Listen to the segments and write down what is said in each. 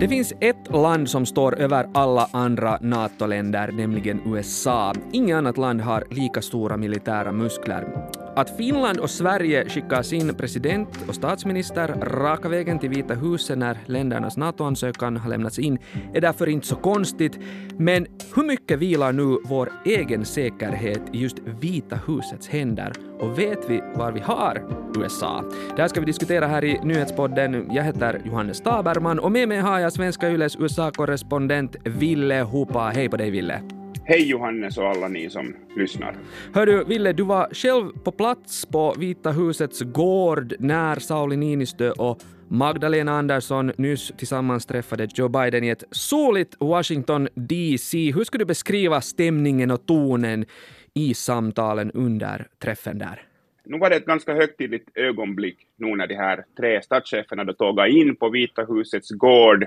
Det finns ett land som står över alla andra NATO-länder, nämligen USA. Inget annat land har lika stora militära muskler. Att Finland och Sverige skickar sin president och statsminister raka vägen till Vita huset när ländernas NATO-ansökan har lämnats in är därför inte så konstigt. Men hur mycket vilar nu vår egen säkerhet i just Vita husets händer? Och vet vi var vi har USA? Det här ska vi diskutera här i nyhetspodden. Jag heter Johannes Taberman och med mig har jag Svenska Yles USA-korrespondent Ville Hopa. Hej på dig Ville! Hej Johannes och alla ni som lyssnar. Hör du, Ville, du var själv på plats på Vita husets gård när Sauli Niinistö och Magdalena Andersson nyss tillsammans träffade Joe Biden i ett soligt Washington DC. Hur skulle du beskriva stämningen och tonen i samtalen under träffen där? Nu var det ett ganska högtidligt ögonblick nu när de här tre statscheferna då tågade in på Vita husets gård.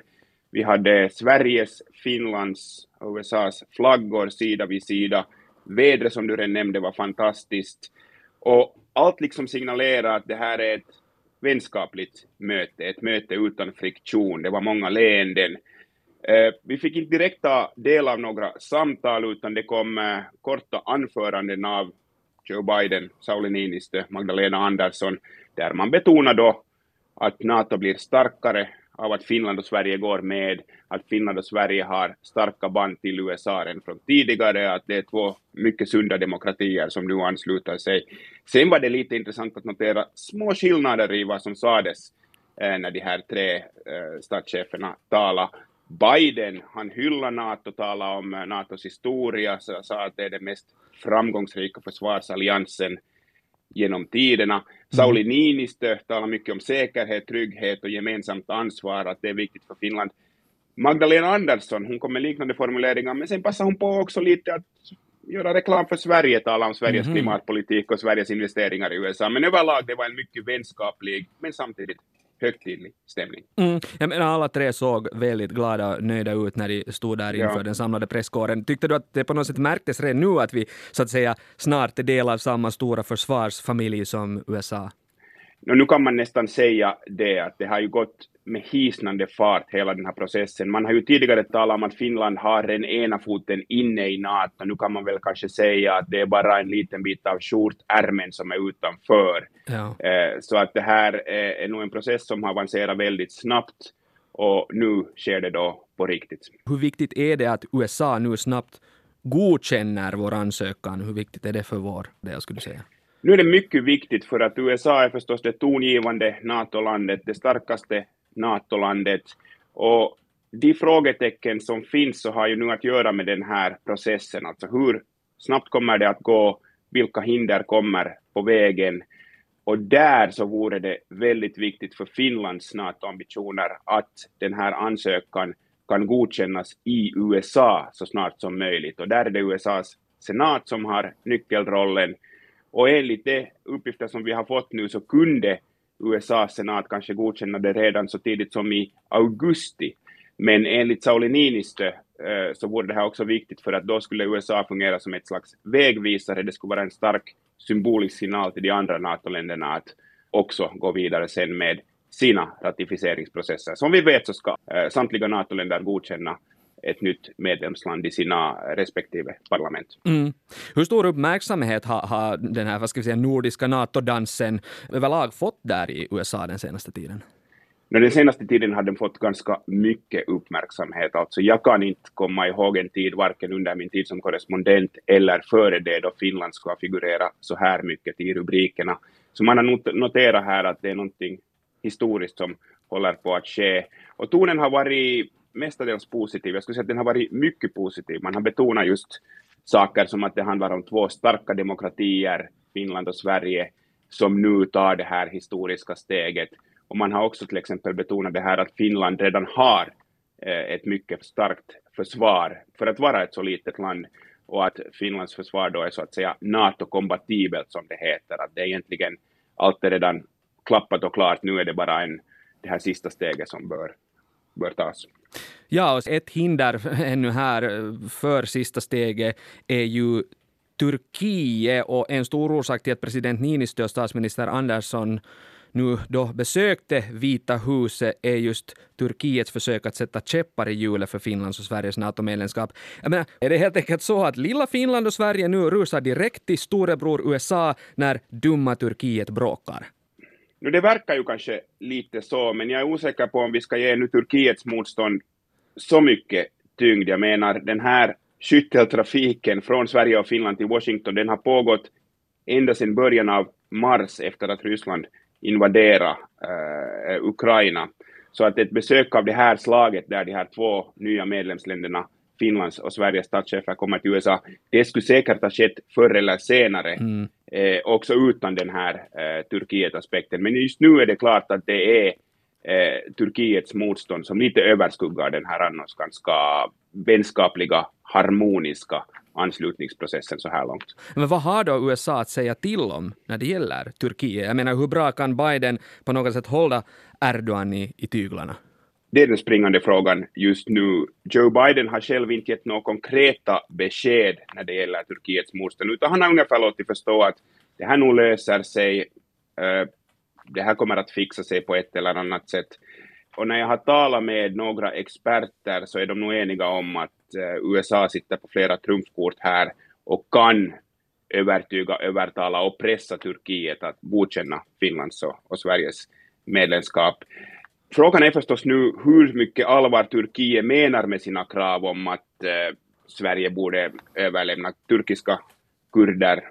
Vi hade Sveriges, Finlands och USAs flaggor sida vid sida. Vädret som du redan nämnde var fantastiskt. Och allt liksom signalerar att det här är ett vänskapligt möte, ett möte utan friktion. Det var många leenden. Eh, vi fick inte direkt ta del av några samtal, utan det kom eh, korta anföranden av Joe Biden, Sauli Niinistö, Magdalena Andersson, där man betonar då att NATO blir starkare, av att Finland och Sverige går med, att Finland och Sverige har starka band till USA än från tidigare, att det är två mycket sunda demokratier som nu ansluter sig. Sen var det lite intressant att notera små skillnader i vad som sades eh, när de här tre eh, statscheferna talade. Biden, han hyllar NATO, talade om eh, NATOs historia, så sa att det är den mest framgångsrika försvarsalliansen genom tiderna. Mm. Sauli Niinistö talar mycket om säkerhet, trygghet och gemensamt ansvar, att det är viktigt för Finland. Magdalena Andersson, hon kom med liknande formuleringar, men sen passar hon på också lite att göra reklam för Sverige, tala om Sveriges mm. klimatpolitik och Sveriges investeringar i USA. Men överlag, det var en mycket vänskaplig, men samtidigt högtidlig stämning. Mm. Jag menar, alla tre såg väldigt glada och nöjda ut när de stod där inför ja. den samlade presskåren. Tyckte du att det på något sätt märktes redan nu att vi så att säga snart är del av samma stora försvarsfamilj som USA? Nu kan man nästan säga det att det har ju gått med hisnande fart hela den här processen. Man har ju tidigare talat om att Finland har den ena foten inne i NATO. Nu kan man väl kanske säga att det är bara en liten bit av skjortärmen som är utanför. Ja. Eh, så att det här är nog en process som har avancerat väldigt snabbt och nu sker det då på riktigt. Hur viktigt är det att USA nu snabbt godkänner vår ansökan? Hur viktigt är det för vår del, skulle du säga? Nu är det mycket viktigt för att USA är förstås det tongivande NATO-landet, det starkaste NATO-landet. Och de frågetecken som finns så har ju nu att göra med den här processen, alltså hur snabbt kommer det att gå, vilka hinder kommer på vägen? Och där så vore det väldigt viktigt för Finlands NATO-ambitioner att den här ansökan kan godkännas i USA så snart som möjligt. Och där är det USAs senat som har nyckelrollen. Och enligt de uppgifter som vi har fått nu så kunde USAs senat kanske godkänna det redan så tidigt som i augusti. Men enligt Sauli Niinistö eh, så vore det här också viktigt för att då skulle USA fungera som ett slags vägvisare. Det skulle vara en stark symbolisk signal till de andra NATO-länderna att också gå vidare sen med sina ratificeringsprocesser. Som vi vet så ska eh, samtliga NATO-länder godkänna ett nytt medlemsland i sina respektive parlament. Mm. Hur stor uppmärksamhet har, har den här vad ska vi säga, nordiska NATO-dansen överlag fått där i USA den senaste tiden? Den senaste tiden har den fått ganska mycket uppmärksamhet. Alltså jag kan inte komma ihåg en tid, varken under min tid som korrespondent eller före det, då Finland ska figurera så här mycket i rubrikerna. Så man har noterat här att det är någonting historiskt som håller på att ske. Och tonen har varit mestadels positiv. Jag skulle säga att den har varit mycket positiv. Man har betonat just saker som att det handlar om två starka demokratier, Finland och Sverige, som nu tar det här historiska steget. Och man har också till exempel betonat det här att Finland redan har eh, ett mycket starkt försvar för att vara ett så litet land och att Finlands försvar då är så att säga NATO-kompatibelt som det heter, att det är egentligen allt är redan klappat och klart, nu är det bara en, det här sista steget som bör, bör tas. Ja, och ett hinder ännu här för sista steget är ju Turkiet och en stor orsak till att president Niinistö och statsminister Andersson nu då besökte Vita huset är just Turkiets försök att sätta käppar i hjulet för Finlands och Sveriges NATO-medlemskap. Jag menar, är det helt enkelt så att lilla Finland och Sverige nu rusar direkt till storebror USA när dumma Turkiet bråkar? Nu, det verkar ju kanske lite så, men jag är osäker på om vi ska ge nu Turkiets motstånd så mycket tyngd. Jag menar, den här skytteltrafiken från Sverige och Finland till Washington, den har pågått ända sedan början av mars efter att Ryssland invaderade eh, Ukraina. Så att ett besök av det här slaget, där de här två nya medlemsländerna, Finlands och Sveriges statschefer kommer till USA, det skulle säkert ha skett förr eller senare, mm eh, också utan den här eh, Turkiet-aspekten. Men just nu är det klart att det är eh, Turkiets motstånd som lite överskuggar den här annars ganska vänskapliga, harmoniska anslutningsprocessen så här långt. Men vad har då USA att säga till om när det gäller Turkiet? Jag menar, hur bra kan Biden på något sätt hålla Erdogan i, i tyglarna? Det är den springande frågan just nu. Joe Biden har själv inte gett några konkreta besked när det gäller Turkiets motstånd, utan han har ungefär låtit förstå att det här nog löser sig, eh, det här kommer att fixa sig på ett eller annat sätt. Och när jag har talat med några experter så är de nog eniga om att eh, USA sitter på flera trumfkort här och kan övertyga, övertala och pressa Turkiet att godkänna Finlands och, och Sveriges medlemskap. Frågan är förstås nu hur mycket allvar Turkiet menar med sina krav om att eh, Sverige borde överlämna turkiska kurder,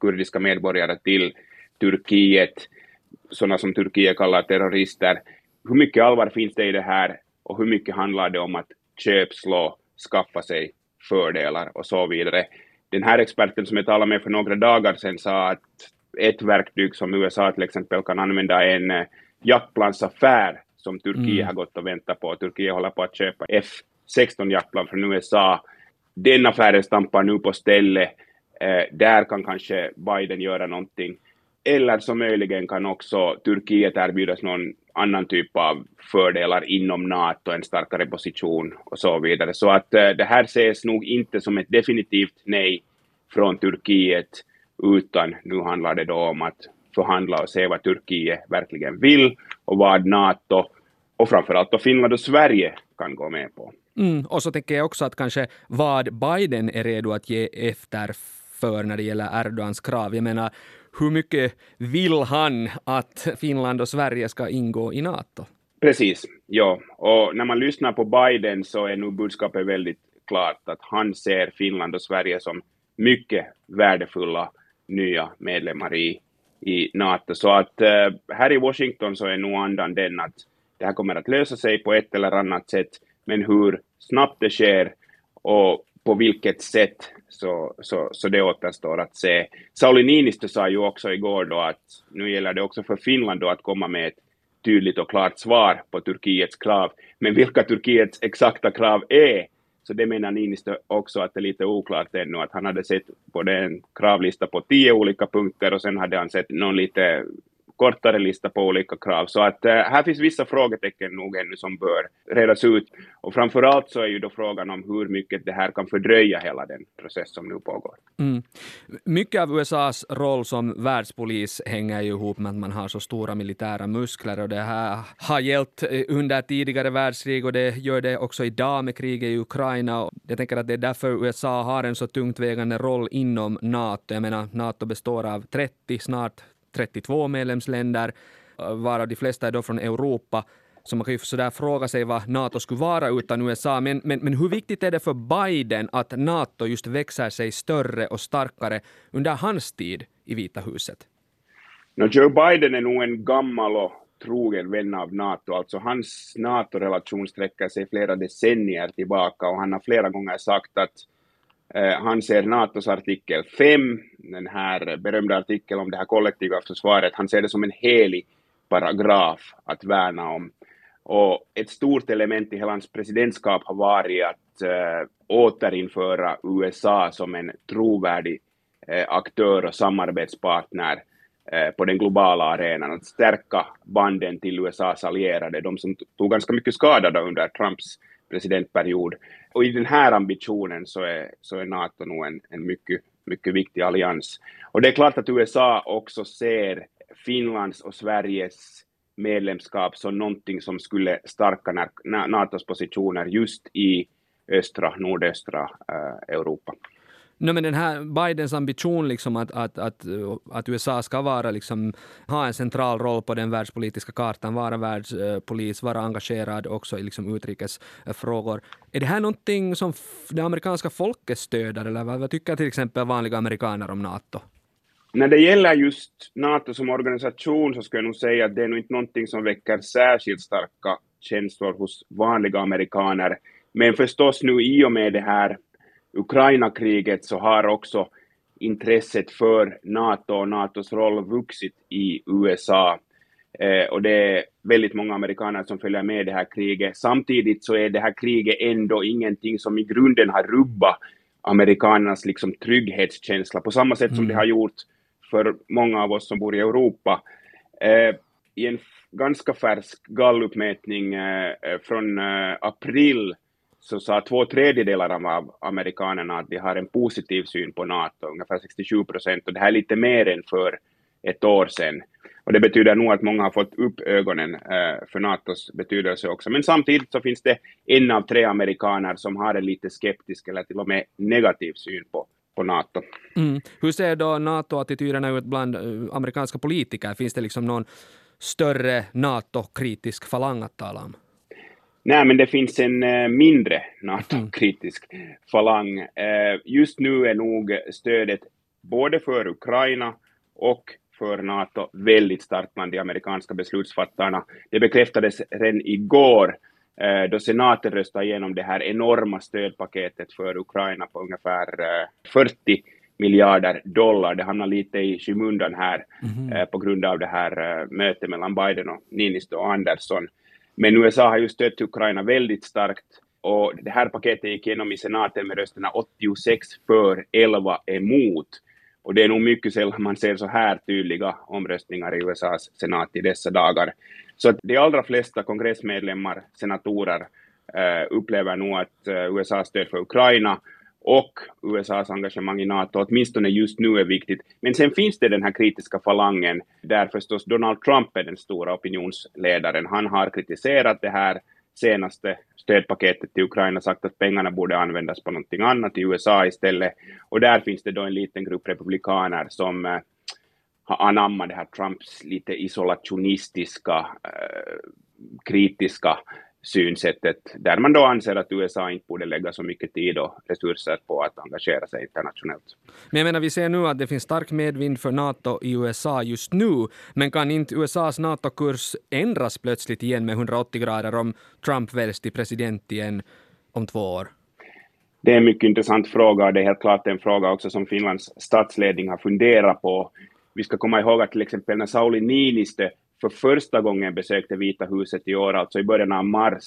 kurdiska medborgare till Turkiet, sådana som Turkiet kallar terrorister. Hur mycket allvar finns det i det här och hur mycket handlar det om att köpslå, skaffa sig fördelar och så vidare. Den här experten som jag talade med för några dagar sedan sa att ett verktyg som USA till exempel kan använda är en eh, jaktplansaffär som Turkiet mm. har gått och väntat på. Turkiet håller på att köpa F-16 jaktplan från USA. Den affären stampar nu på stället. Eh, där kan kanske Biden göra någonting. Eller så möjligen kan också Turkiet erbjudas någon annan typ av fördelar inom NATO, en starkare position och så vidare. Så att eh, det här ses nog inte som ett definitivt nej från Turkiet, utan nu handlar det då om att förhandla och se vad Turkiet verkligen vill och vad NATO och framförallt då Finland och Sverige kan gå med på. Mm, och så tänker jag också att kanske vad Biden är redo att ge efter för när det gäller Erdogans krav. Jag menar, hur mycket vill han att Finland och Sverige ska ingå i NATO? Precis, ja. Och när man lyssnar på Biden så är nu budskapet väldigt klart att han ser Finland och Sverige som mycket värdefulla nya medlemmar i i NATO. Så att eh, äh, här i Washington så är nog andan den att det här kommer att lösa sig på ett eller annat sätt, men hur snabbt det sker och på vilket sätt så, så, så det återstår att se. Sauli Niinistö sa ju också igår då att nu gäller det också för Finland då att komma med ett tydligt och klart svar på Turkiets krav. Men vilka Turkiets exakta krav är, så det menar Niinistö också att det är lite oklart ännu, att han hade sett både en kravlista på tio olika punkter och sen hade han sett någon lite kortare lista på olika krav. Så att eh, här finns vissa frågetecken nog ännu som bör redas ut. Och framförallt så är ju då frågan om hur mycket det här kan fördröja hela den process som nu pågår. Mm. Mycket av USAs roll som världspolis hänger ju ihop med att man har så stora militära muskler och det här har gällt eh, under tidigare världskrig och det gör det också idag med kriget i Ukraina. Jag tänker att det är därför USA har en så tungt vägande roll inom NATO. Jag menar, NATO består av 30, snart 32 medlemsländer, eh, varav de flesta är då från Europa. Så man kan ju sådär fråga sig vad NATO skulle vara utan USA. Men, men, men hur viktigt är det för Biden att NATO just växer sig större och starkare under hans tid i Vita huset? No, Joe Biden är nog en gammal och trogen vän av NATO. Alltså hans NATO-relation sträcker sig flera decennier tillbaka och han har flera gånger sagt att Eh, han ser NATOs artikel 5, den här berömda artikeln om det här kollektiva försvaret, han ser det som en helig paragraf att värna om. Och ett stort element i hela hans presidentskap har varit att äh, återinföra USA som en trovärdig äh, aktör och samarbetspartner äh, på den globala arenan, att stärka banden till USAs allierade, de som tog ganska mycket skada under Trumps presidentperiod. Och i den här ambitionen så är, så är NATO nog en, en mycket mycket viktig allians. Och det är klart att USA också ser Finlands och Sveriges medlemskap som någonting som skulle stärka NATOs positioner just i östra, nordöstra eh, Europa. No, men den här Bidens ambition liksom att, att, att, att USA ska vara liksom, ha en central roll på den världspolitiska kartan, vara världspolis, vara engagerad också i liksom utrikesfrågor. Är det här någonting som det amerikanska folket stöder eller vad, vad tycker till exempel vanliga amerikaner om NATO? När det gäller just NATO som organisation så skulle jag nog säga att det är nog inte någonting som väcker särskilt starka känslor hos vanliga amerikaner. Men förstås nu i och med det här Ukraina-kriget så har också intresset för NATO och NATOs roll vuxit i USA. Eh, och det är väldigt många amerikaner som följer med det här kriget. Samtidigt så är det här kriget ändå ingenting som i grunden har rubbat amerikanernas liksom trygghetskänsla på samma sätt mm. som det har gjort för många av oss som bor i Europa. Eh, I en ganska färsk gallupmätning eh, från eh, april så sa två tredjedelar av amerikanerna att de har en positiv syn på NATO, ungefär 67 procent, och det här är lite mer än för ett år sedan. Och det betyder nog att många har fått upp ögonen eh, för NATOs betydelse också. Men samtidigt så finns det en av tre amerikaner som har en lite skeptisk eller till och med negativ syn på, på NATO. Mm. Hur ser då NATO-attityderna ut bland eh, amerikanska politiker? Finns det liksom någon större NATO-kritisk falang att tala om? Nej, men det finns en uh, mindre NATO-kritisk mm. falang. Uh, just nu är nog stödet både för Ukraina och för NATO väldigt starkt bland de amerikanska beslutsfattarna. Det bekräftades redan igår uh, då senaten röstade igenom det här enorma stödpaketet för Ukraina på ungefär 40 miljarder dollar. Det hamnar lite i skymundan här mm. på grund av det här mötet mellan Biden och Niinistö och Andersson. Men USA har ju stött Ukraina väldigt starkt och det här paketet gick igenom i senaten med rösterna 86 för, 11 emot. Och det är nog mycket sällan man ser så här tydliga omröstningar i USAs senat i dessa dagar. Så att de allra flesta kongressmedlemmar, senatorer, eh, upplever nog att eh, USAs stöd för Ukraina och USAs engagemang i NATO, åtminstone just nu, är viktigt. Men sen finns det den här kritiska falangen, där förstås Donald Trump är den stora opinionsledaren. Han har kritiserat det här senaste stödpaketet till Ukraina, sagt att pengarna borde användas på någonting annat i USA istället. Och där finns det då en liten grupp republikaner som eh, har anammat det här Trumps lite isolationistiska, eh, kritiska synsättet, där man då anser att USA inte borde lägga så mycket tid och resurser på att engagera sig internationellt. Men jag menar, vi ser nu att det finns stark medvind för NATO i USA just nu, men kan inte USAs NATO-kurs ändras plötsligt igen med 180 grader om Trump väljs till president igen om två år? Det är en mycket intressant fråga och det är helt klart en fråga också som Finlands statsledning har funderat på. Vi ska komma ihåg att till exempel när Sauli Niinistö för första gången besökte Vita huset i år, alltså i början av mars,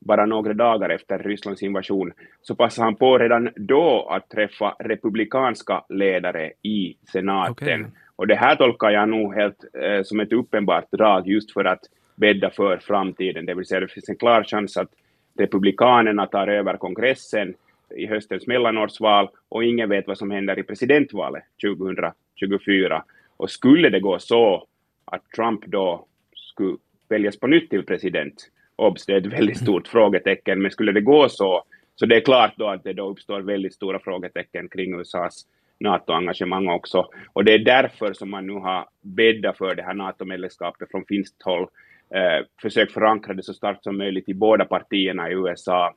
bara några dagar efter Rysslands invasion, så passade han på redan då att träffa republikanska ledare i senaten. Okay. Och det här tolkar jag nog helt eh, som ett uppenbart drag just för att bädda för framtiden, det vill säga det finns en klar chans att republikanerna tar över kongressen i höstens mellanårsval och ingen vet vad som händer i presidentvalet 2024. Och skulle det gå så att Trump då skulle väljas på nytt till president. Obs, det är ett väldigt stort frågetecken, men skulle det gå så, så det är klart då att det då uppstår väldigt stora frågetecken kring USAs NATO-engagemang också. Och det är därför som man nu har bäddat för det här NATO-medlemskapet från finskt håll, eh, försökt förankra det så starkt som möjligt i båda partierna i USA.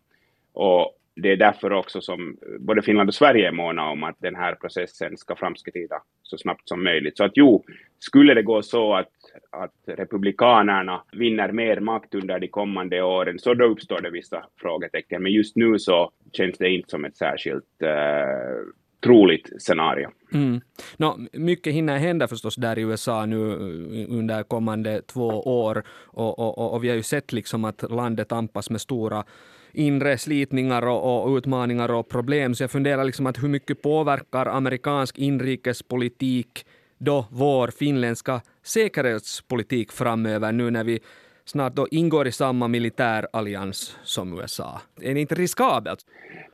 Och det är därför också som både Finland och Sverige är måna om att den här processen ska framskrida så snabbt som möjligt. Så att jo, skulle det gå så att, att republikanerna vinner mer makt under de kommande åren, så då uppstår det vissa frågetecken. Men just nu så känns det inte som ett särskilt uh, troligt scenario. Mm. No, mycket hinner hända förstås där i USA nu eh, under kommande två år och, och, och, och vi har ju sett liksom att landet tampas med stora inre slitningar och, och, utmaningar och problem. Så jag funderar liksom att hur mycket påverkar amerikansk inrikespolitik då vår finländska säkerhetspolitik framöver nu när vi snart då ingår i samma militärallians som USA? Är det inte riskabelt?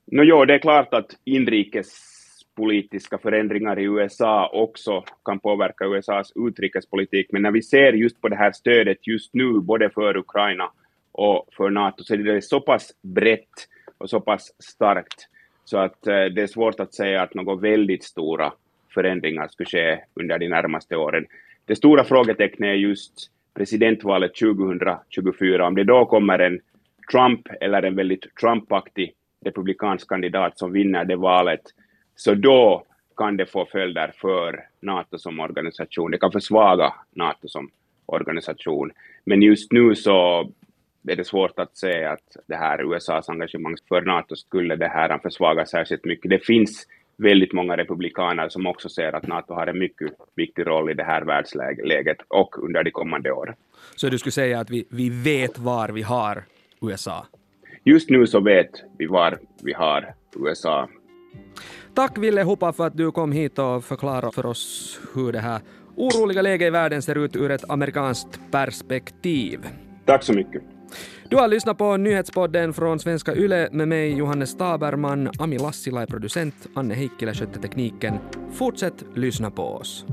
No, jo, det är klart att inrikespolitiska förändringar i USA också kan påverka USAs utrikespolitik, men när vi ser just på det här stödet just nu, både för Ukraina och för NATO, så är det så pass brett och så pass starkt så att eh, det är svårt att säga att några väldigt stora förändringar skulle ske under de närmaste åren. Det stora frågetecknet är just presidentvalet 2024, om det då kommer en Trump eller en väldigt Trumpaktig republikansk kandidat som vinner det valet, så då kan det få följder för NATO som organisation. Det kan försvaga NATO som organisation. Men just nu så är det svårt att säga att det här USAs engagemang för NATO skulle det här försvaga särskilt mycket. Det finns väldigt många republikaner som också ser att NATO har en mycket viktig roll i det här världsläget och under de kommande åren. Så du skulle säga att vi, vi vet var vi har USA? Just nu så vet vi var vi har USA. Tack Ville Hoppa för att du kom hit och förklarade för oss hur det här oroliga läget i världen ser ut ur ett amerikanskt perspektiv. Tack så mycket. Du har lyssnat på nyhetspodden från Svenska Yle med mig Johannes Staberman, Ami Lassila är producent, Anne Heikkilä skötte tekniken. Fortsätt lyssna på oss.